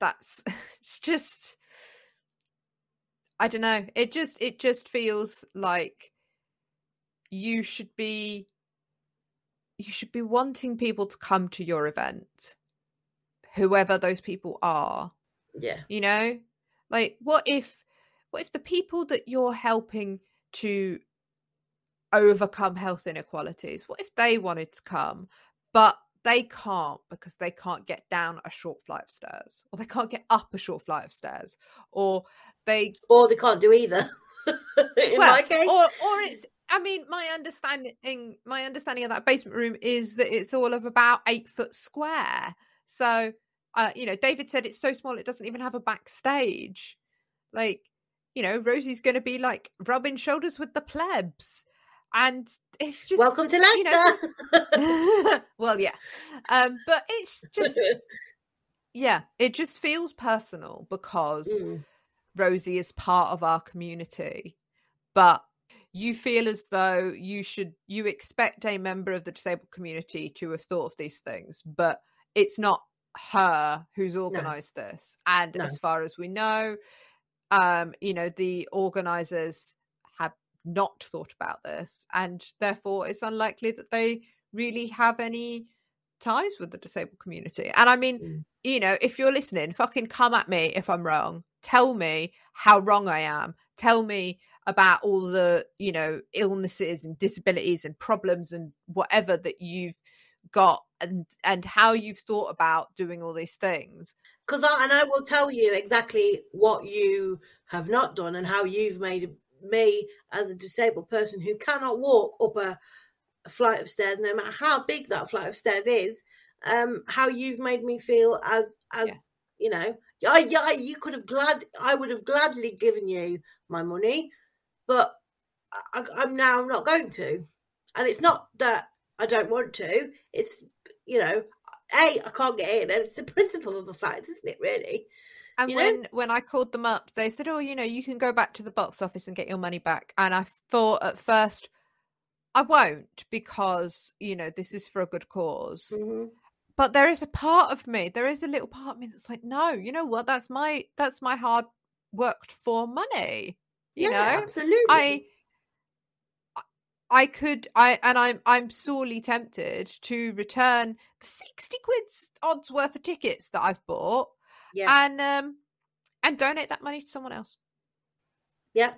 Speaker 2: that's it's just I don't know. It just it just feels like you should be you should be wanting people to come to your event whoever those people are.
Speaker 1: Yeah.
Speaker 2: You know? Like what if what if the people that you're helping to overcome health inequalities. What if they wanted to come, but they can't because they can't get down a short flight of stairs, or they can't get up a short flight of stairs, or they
Speaker 1: or they can't do either. In well, my case,
Speaker 2: or or it's. I mean, my understanding, my understanding of that basement room is that it's all of about eight foot square. So, uh, you know, David said it's so small it doesn't even have a backstage. Like, you know, Rosie's going to be like rubbing shoulders with the plebs and it's just
Speaker 1: welcome to Leicester.
Speaker 2: You know, well, yeah, um, but it's just yeah, it just feels personal because mm. Rosie is part of our community, but you feel as though you should you expect a member of the disabled community to have thought of these things, but it's not her who's organized no. this. And no. as far as we know, um, you know, the organizers not thought about this, and therefore it's unlikely that they really have any ties with the disabled community. And I mean,
Speaker 1: Mm.
Speaker 2: you know, if you're listening, fucking come at me if I'm wrong. Tell me how wrong I am. Tell me about all the, you know, illnesses and disabilities and problems and whatever that you've got and and how you've thought about doing all these things.
Speaker 1: because I, and I will tell you exactly what you have not done and how you've made me as a disabled person who cannot walk up a, a flight of stairs, no matter how big that flight of stairs is, um, how you've made me feel as as
Speaker 2: Yeah.
Speaker 1: you know, I, yeah, you could have glad I would have gladly given you my money, but I, I'm now not going to, and it's not that I don't want to. It's you know, a I can't get in, and it's the principle of the fact, isn't it? Really.
Speaker 2: And
Speaker 1: You know?
Speaker 2: when when I called them up, they said, "Oh, you know, you can go back to the box office and get your money back." And I thought at first, I won't because you know this is for a good because
Speaker 1: hmm
Speaker 2: But there is a part of me, there is a little part of me that's like, no, you know what? That's my that's my hard worked for money. You
Speaker 1: yeah,
Speaker 2: know,
Speaker 1: absolutely.
Speaker 2: I I could I and I'm I'm sorely tempted to return the sixty quid's odds worth of tickets that I've bought
Speaker 1: yeah,
Speaker 2: and um and donate that money to someone else.
Speaker 1: yeah,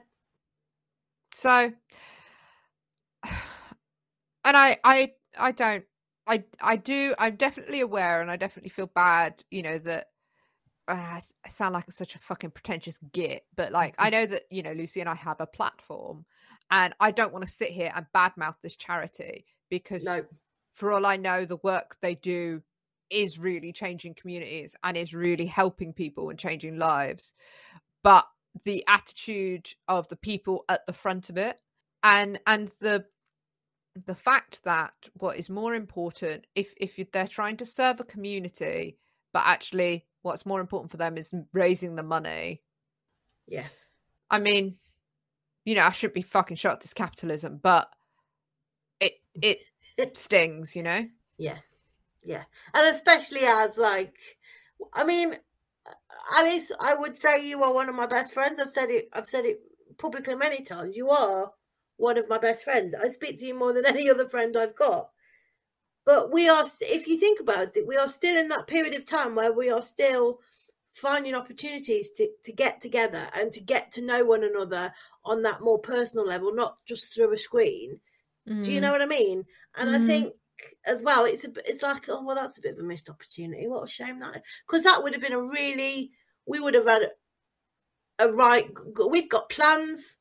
Speaker 2: So and I I I don't I I do I'm definitely aware and I definitely feel bad, you know, that I I sound like such a fucking pretentious git, but like I know that, you know, Lucy and I have a platform and I don't want to sit here and badmouth this charity because
Speaker 1: no,
Speaker 2: for all I know, the work they do is really changing communities and is really helping people and changing lives. But the attitude of the people at the front of it and and the the fact that what is more important if if they're trying to serve a community but actually what's more important for them is raising the money.
Speaker 1: Yeah,
Speaker 2: i mean you know i shouldn't be fucking shocked this capitalism but it it stings you know?
Speaker 1: Yeah, yeah, and especially as like, I mean, Alice, I would say you are one of my best friends. I've said it. I've said it publicly many times. You are one of my best friends. I speak to you more than any other friend I've got. But we are, if you think about it, we are still in that period of time where we are still finding opportunities to, to get together and to get to know one another on that more personal level, not just through a screen. Do you know what I mean? And I
Speaker 2: Mhm.
Speaker 1: think as well, it's a, it's like, oh well, that's a bit of a missed opportunity. What a shame that because that would have been a really we would have had a, a right. We'd got plans,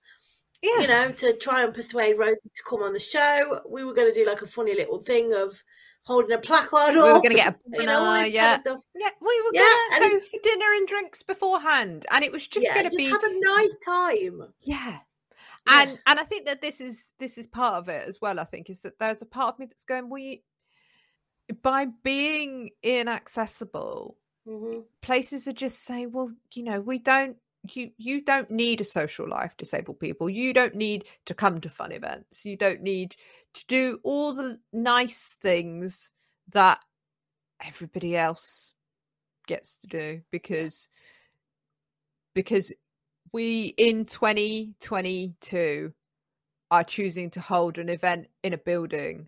Speaker 2: yeah
Speaker 1: you know, to try and persuade Rosie to come on the show. We were going to do like a funny little thing of holding a placard.
Speaker 2: we were going to get a
Speaker 1: you know,
Speaker 2: yeah
Speaker 1: kind of
Speaker 2: yeah we were
Speaker 1: Yeah,
Speaker 2: gonna
Speaker 1: and
Speaker 2: go for dinner and drinks beforehand and it was just
Speaker 1: yeah,
Speaker 2: gonna be
Speaker 1: have a nice time.
Speaker 2: Yeah. And and i think that this is this is part of it as well i think is that there's a part of me that's going well you, by being inaccessible
Speaker 1: hmm
Speaker 2: places are just saying well you know we don't you you don't need a social life disabled people. You don't need to come to fun events. You don't need to do all the nice things that everybody else gets to do because because we in 2022 are choosing to hold an event in a building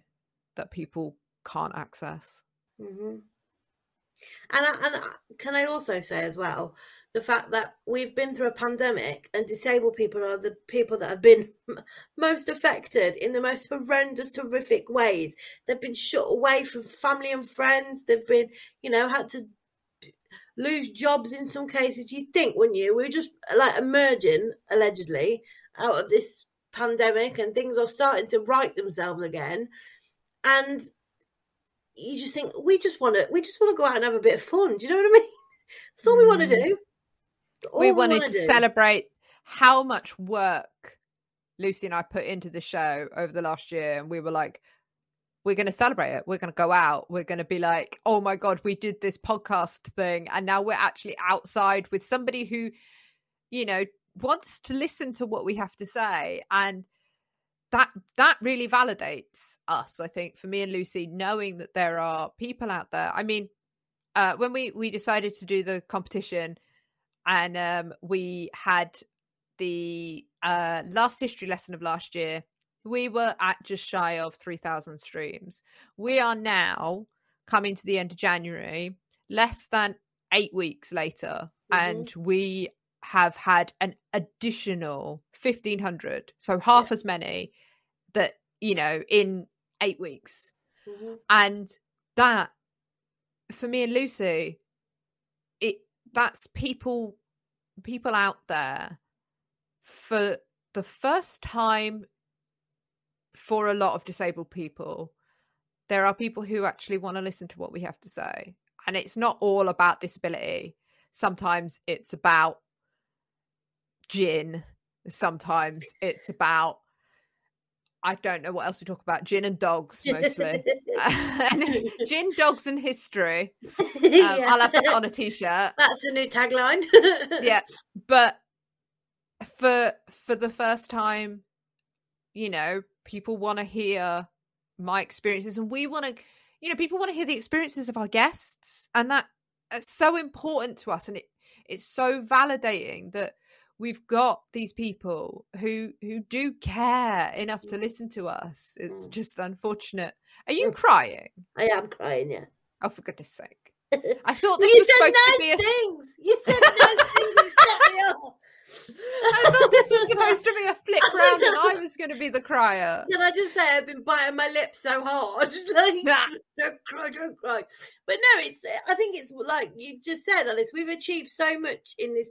Speaker 2: that people can't access
Speaker 1: hmm And, I, and I, can I also say as well the fact that we've been through a pandemic and disabled people are the people that have been most affected in the most horrendous, horrific ways. They've been shut away from family and friends. They've been, you know, had to lose jobs in some cases. You'd think, wouldn't you? We're just like emerging, allegedly, out of this pandemic and things are starting to right themselves again. And you just think we just want to we just want to go out and have a bit of fun. Do you know what I mean? That's all we want to
Speaker 2: Mm.
Speaker 1: do. All
Speaker 2: we wanted to
Speaker 1: do.
Speaker 2: celebrate how much work Lucy and I put into the show over the last year, and we were like, we're going to celebrate it. We're going to go out. We're going to be like, oh my god, we did this podcast thing, and now we're actually outside with somebody who, you know, wants to listen to what we have to say, and that that really validates us. I think for me and Lucy, knowing that there are people out there. I mean, uh, when we we decided to do the competition and um, we had the uh, last history lesson of last year. We were at just shy of 3,000 streams. We are now coming to the end of January, less than eight weeks later, and we have had an additional 1,500. So half as many that, you know, in eight weeks.
Speaker 1: Mhm.
Speaker 2: And that, for me and Lucy, it that's people people out there for the first time for a lot of disabled people there are people who actually want to listen to what we have to say and it's not all about disability. Sometimes it's about gin. Sometimes it's about i don't know what else we talk about gin and dogs mostly. And gin dogs and history. Um,
Speaker 1: Yeah.
Speaker 2: i'll have that on a t-shirt.
Speaker 1: That's a new tagline.
Speaker 2: yeah but for for the first time you know people want to hear my experiences and we want to you know people want to hear the experiences of our guests and that it's so important to us and it it's so validating that we've got these people who who do care enough to listen to us it's
Speaker 1: Mm.
Speaker 2: just unfortunate are you
Speaker 1: Mm.
Speaker 2: crying
Speaker 1: I am crying, yeah.
Speaker 2: oh for goodness sake i thought this
Speaker 1: you
Speaker 2: was
Speaker 1: said
Speaker 2: supposed to be a
Speaker 1: things. You said nice things that set me off.
Speaker 2: I thought this was supposed to be a flip round and I was going to be the crier.
Speaker 1: Can I just say I've been biting my lips so hard? Like,
Speaker 2: Nah.
Speaker 1: don't cry, don't cry. But no, it's. I think it's like you just said, Alice. We've achieved so much in this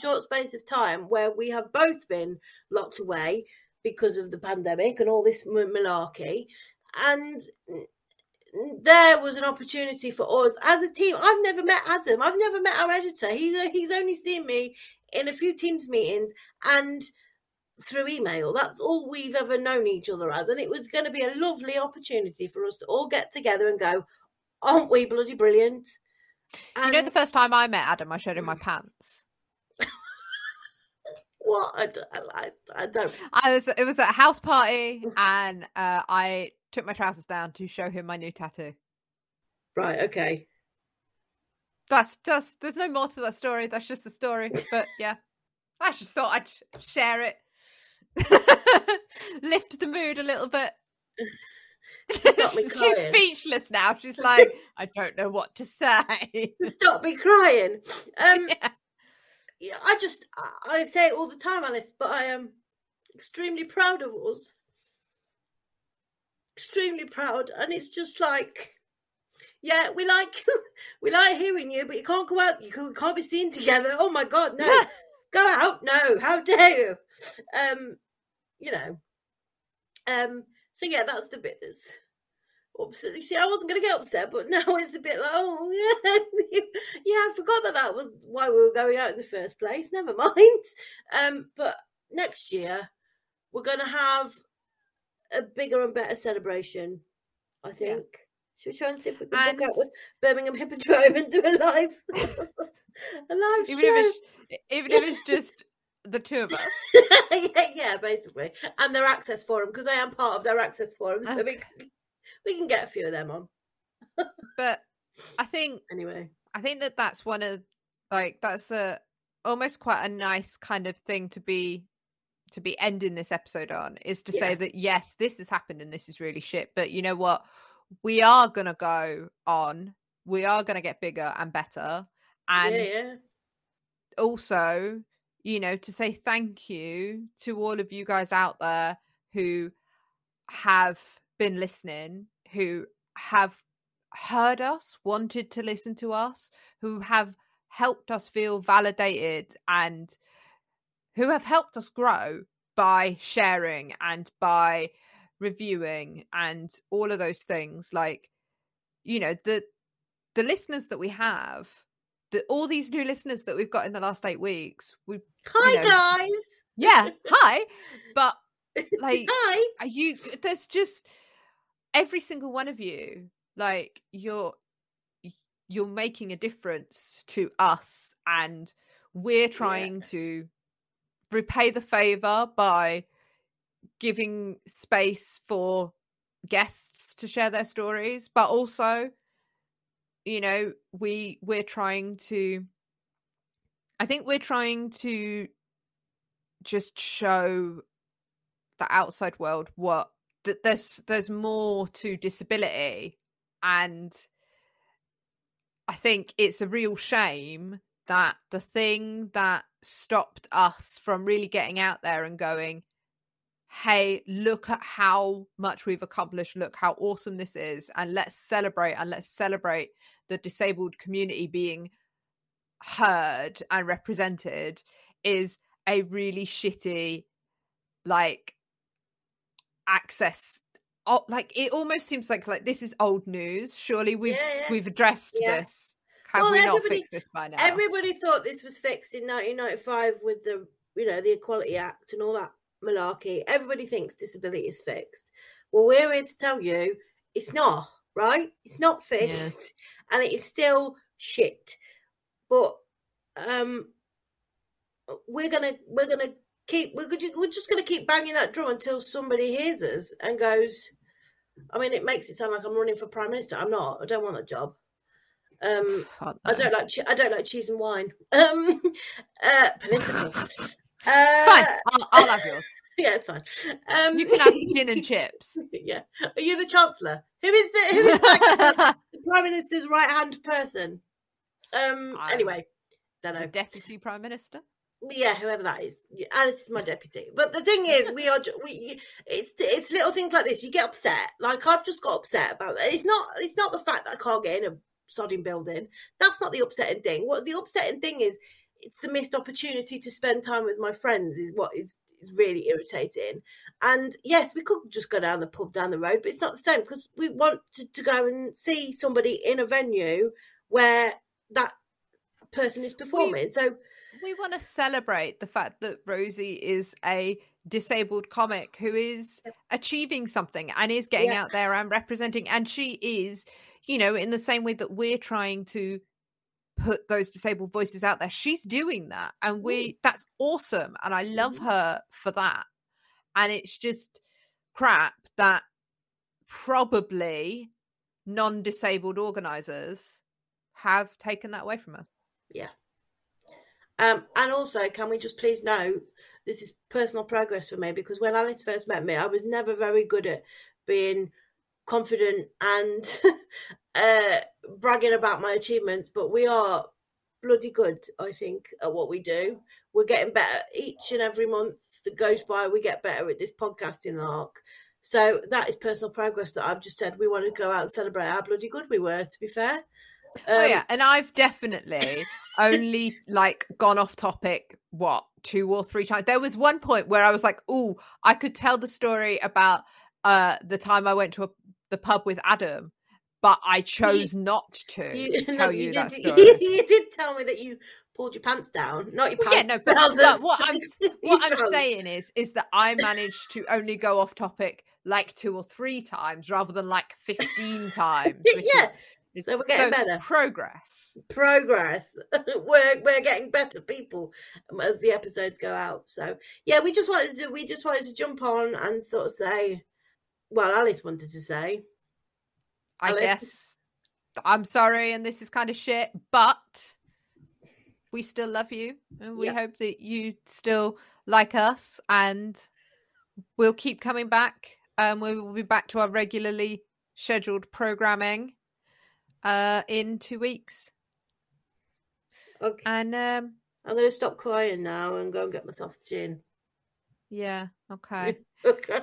Speaker 1: short space of time where we have both been locked away because of the pandemic and all this malarkey, and there was an opportunity for us as a team. I've never met Adam. I've never met our editor. He's he's only seen me in a few teams meetings and through email. That's all we've ever known each other as. And it was going to be a lovely opportunity for us to all get together and go, aren't we bloody brilliant?
Speaker 2: You know, the first time I met Adam, I showed him my pants.
Speaker 1: what? I don't.
Speaker 2: I was, it was at a house party, and uh, I took my trousers down to show him my new tattoo.
Speaker 1: Right, okay.
Speaker 2: That's just, there's no more to that story. That's just the story. But yeah, I just thought I'd share it. Lift the mood a little bit.
Speaker 1: Stop me
Speaker 2: She's speechless now. She's like, I don't know what to say.
Speaker 1: Stop me crying. Um,
Speaker 2: Yeah.
Speaker 1: yeah, I just, I, I say it all the time, Alice, but I am extremely proud of us. Extremely proud. And it's just like, yeah, we like, we like hearing you, but you can't go out, you can't, be seen together. Oh my God, no. go out. No, how dare you? Um, you know. Um, so yeah, that's the bit that's upset. You see, I wasn't going to get upset, but now it's a bit like, oh yeah, yeah, I forgot that that was why we were going out in the first place. Never mind. Um, but next year we're going to have a bigger and better celebration. I think. Should we try and see if we can
Speaker 2: And-
Speaker 1: book out with Birmingham Hippodrome and do a live, a live
Speaker 2: even
Speaker 1: show?
Speaker 2: if it's even if it's just the two of us.
Speaker 1: yeah, yeah, basically, and their access forum because I am part of their access forum, so we can, we can get a few of them on
Speaker 2: But I think
Speaker 1: anyway.
Speaker 2: I think that that's one of like that's a almost quite a nice kind of thing to be to be ending this episode on is to
Speaker 1: Yeah.
Speaker 2: say that yes, this has happened and this is really shit, but you know what? We are gonna go on. We are gonna get bigger and better, and
Speaker 1: yeah, yeah,
Speaker 2: also, you know, to say thank you to all of you guys out there who have been listening, who have heard us, wanted to listen to us, who have helped us feel validated and who have helped us grow by sharing and by reviewing and all of those things like you know the the listeners that we have the, all these new listeners that we've got in the last eight weeks we
Speaker 1: Hi
Speaker 2: you know,
Speaker 1: guys.
Speaker 2: yeah hi but like
Speaker 1: Hi.
Speaker 2: are you there's just every single one of you like you're you're making a difference to us and we're trying to repay the favor by giving space for guests to share their stories but also you know we we're trying to I think we're trying to just show the outside world what that there's there's more to disability. And I think it's a real shame that the thing that stopped us from really getting out there and going, hey, look at how much we've accomplished, look how awesome this is, and let's celebrate and let's celebrate the disabled community being heard and represented is a really shitty like access oh, like it almost seems like like this is old news surely we've
Speaker 1: Yeah, yeah.
Speaker 2: we've addressed
Speaker 1: Yeah.
Speaker 2: this have
Speaker 1: Well,
Speaker 2: we not
Speaker 1: everybody-
Speaker 2: fixed this by now
Speaker 1: Everybody thought this was fixed in 1995 with the, you know, the Equality Act and all that malarkey. Everybody thinks disability is fixed. Well, we're here to tell you it's not, right? It's not fixed, and it is still shit. But um, we're gonna we're gonna keep we're we're just gonna keep banging that drum until somebody hears us and goes. I mean, it makes it sound like I'm running for prime minister. I'm not. I don't want that job. Um, I don't like che- I don't like cheese and wine. Um, uh, political. Uh,
Speaker 2: it's fine I'll, I'll have yours
Speaker 1: Yeah, it's fine. Um,
Speaker 2: you can have gin and chips
Speaker 1: yeah. Are you the chancellor? Who is the who is like the, prime minister's right hand person? Um.
Speaker 2: I'm
Speaker 1: Anyway, don't
Speaker 2: the
Speaker 1: know.
Speaker 2: deputy prime minister
Speaker 1: Yeah, whoever that is. Alice is my deputy. But the thing is, we are we. It's it's little things like this. You get upset. Like I've just got upset about that. It's not it's not the fact that I can't get in a sodding building. That's not the upsetting thing. What the upsetting thing is, it's the missed opportunity to spend time with my friends. Is what is is really irritating. And yes, we could just go down the pub down the road, but it's not the same because we want to, to go and see somebody in a venue where that person is performing. So
Speaker 2: we want to celebrate the fact that Rosie is a disabled comic who is achieving something and is getting
Speaker 1: Yeah.
Speaker 2: out there and representing and she is you know in the same way that we're trying to put those disabled voices out there she's doing that and we that's awesome and I love
Speaker 1: Mhm.
Speaker 2: her for that and it's just crap that probably non-disabled organizers have taken that away from us Yeah.
Speaker 1: Um, and also, can we just please know this is personal progress for me because when Alice first met me, I was never very good at being confident and uh, bragging about my achievements. But we are bloody good, I think, at what we do. We're getting better each and every month that goes by. We get better at this podcasting arc. So that is personal progress that I've just said. We want to go out and celebrate how bloody good we were. To be fair,
Speaker 2: oh
Speaker 1: Um,
Speaker 2: yeah and i've definitely only like gone off topic what two or three times there was one point where i was like oh i could tell the story about uh the time i went to a, the pub with adam but i chose not to
Speaker 1: You,
Speaker 2: tell
Speaker 1: no,
Speaker 2: you,
Speaker 1: you
Speaker 2: that
Speaker 1: did,
Speaker 2: story
Speaker 1: you did tell me that you pulled your pants down, not your
Speaker 2: Well,
Speaker 1: pants.
Speaker 2: yeah no but, but what i'm what i'm saying is is that i managed to only go off topic like two or three times rather than like 15 times
Speaker 1: Yeah,
Speaker 2: is-
Speaker 1: so we're getting better.
Speaker 2: progress
Speaker 1: progress. we're we're getting better people as the episodes go out. So yeah, we just wanted to we just wanted to jump on and sort of say, well, Alice wanted to say,
Speaker 2: I
Speaker 1: Alice?
Speaker 2: guess I'm sorry, and this is kind of shit, but we still love you, and we
Speaker 1: Yeah.
Speaker 2: hope that you still like us, and we'll keep coming back. Um, we will be back to our regularly scheduled programming uh in two weeks,
Speaker 1: okay,
Speaker 2: and um,
Speaker 1: I'm going to stop crying now and go and get myself a gin.
Speaker 2: yeah, okay.
Speaker 1: Okay.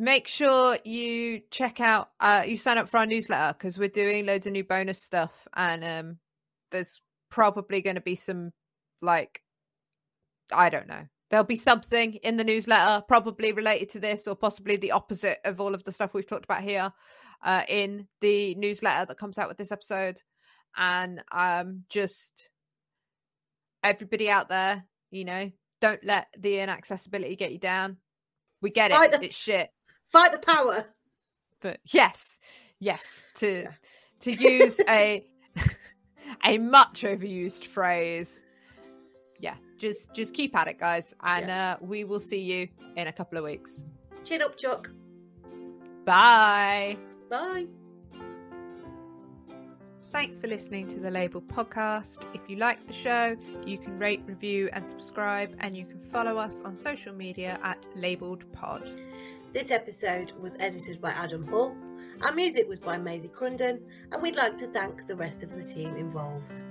Speaker 2: Make sure you check out uh you sign up for our newsletter because we're doing loads of new bonus stuff and um there's probably going to be some like i don't know. There'll be something in the newsletter probably related to this or possibly the opposite of all of the stuff we've talked about here uh in the newsletter that comes out with this episode. And um just everybody out there you know don't let the inaccessibility get you down. We get it.
Speaker 1: The-
Speaker 2: it's shit
Speaker 1: Fight the power.
Speaker 2: but yes yes to
Speaker 1: Yeah.
Speaker 2: to use a a much overused phrase yeah just just keep at it guys and uh we will see you in a couple of weeks
Speaker 1: Chin up, Chuck.
Speaker 2: bye
Speaker 1: Bye.
Speaker 2: Thanks for listening to the Label podcast. If you like the show, you can rate, review, and subscribe, and you can follow us on social media at lABLEd Pod.
Speaker 1: This episode was edited by Adam Hull. Our music was by Maisy Crunden, and we'd like to thank the rest of the team involved.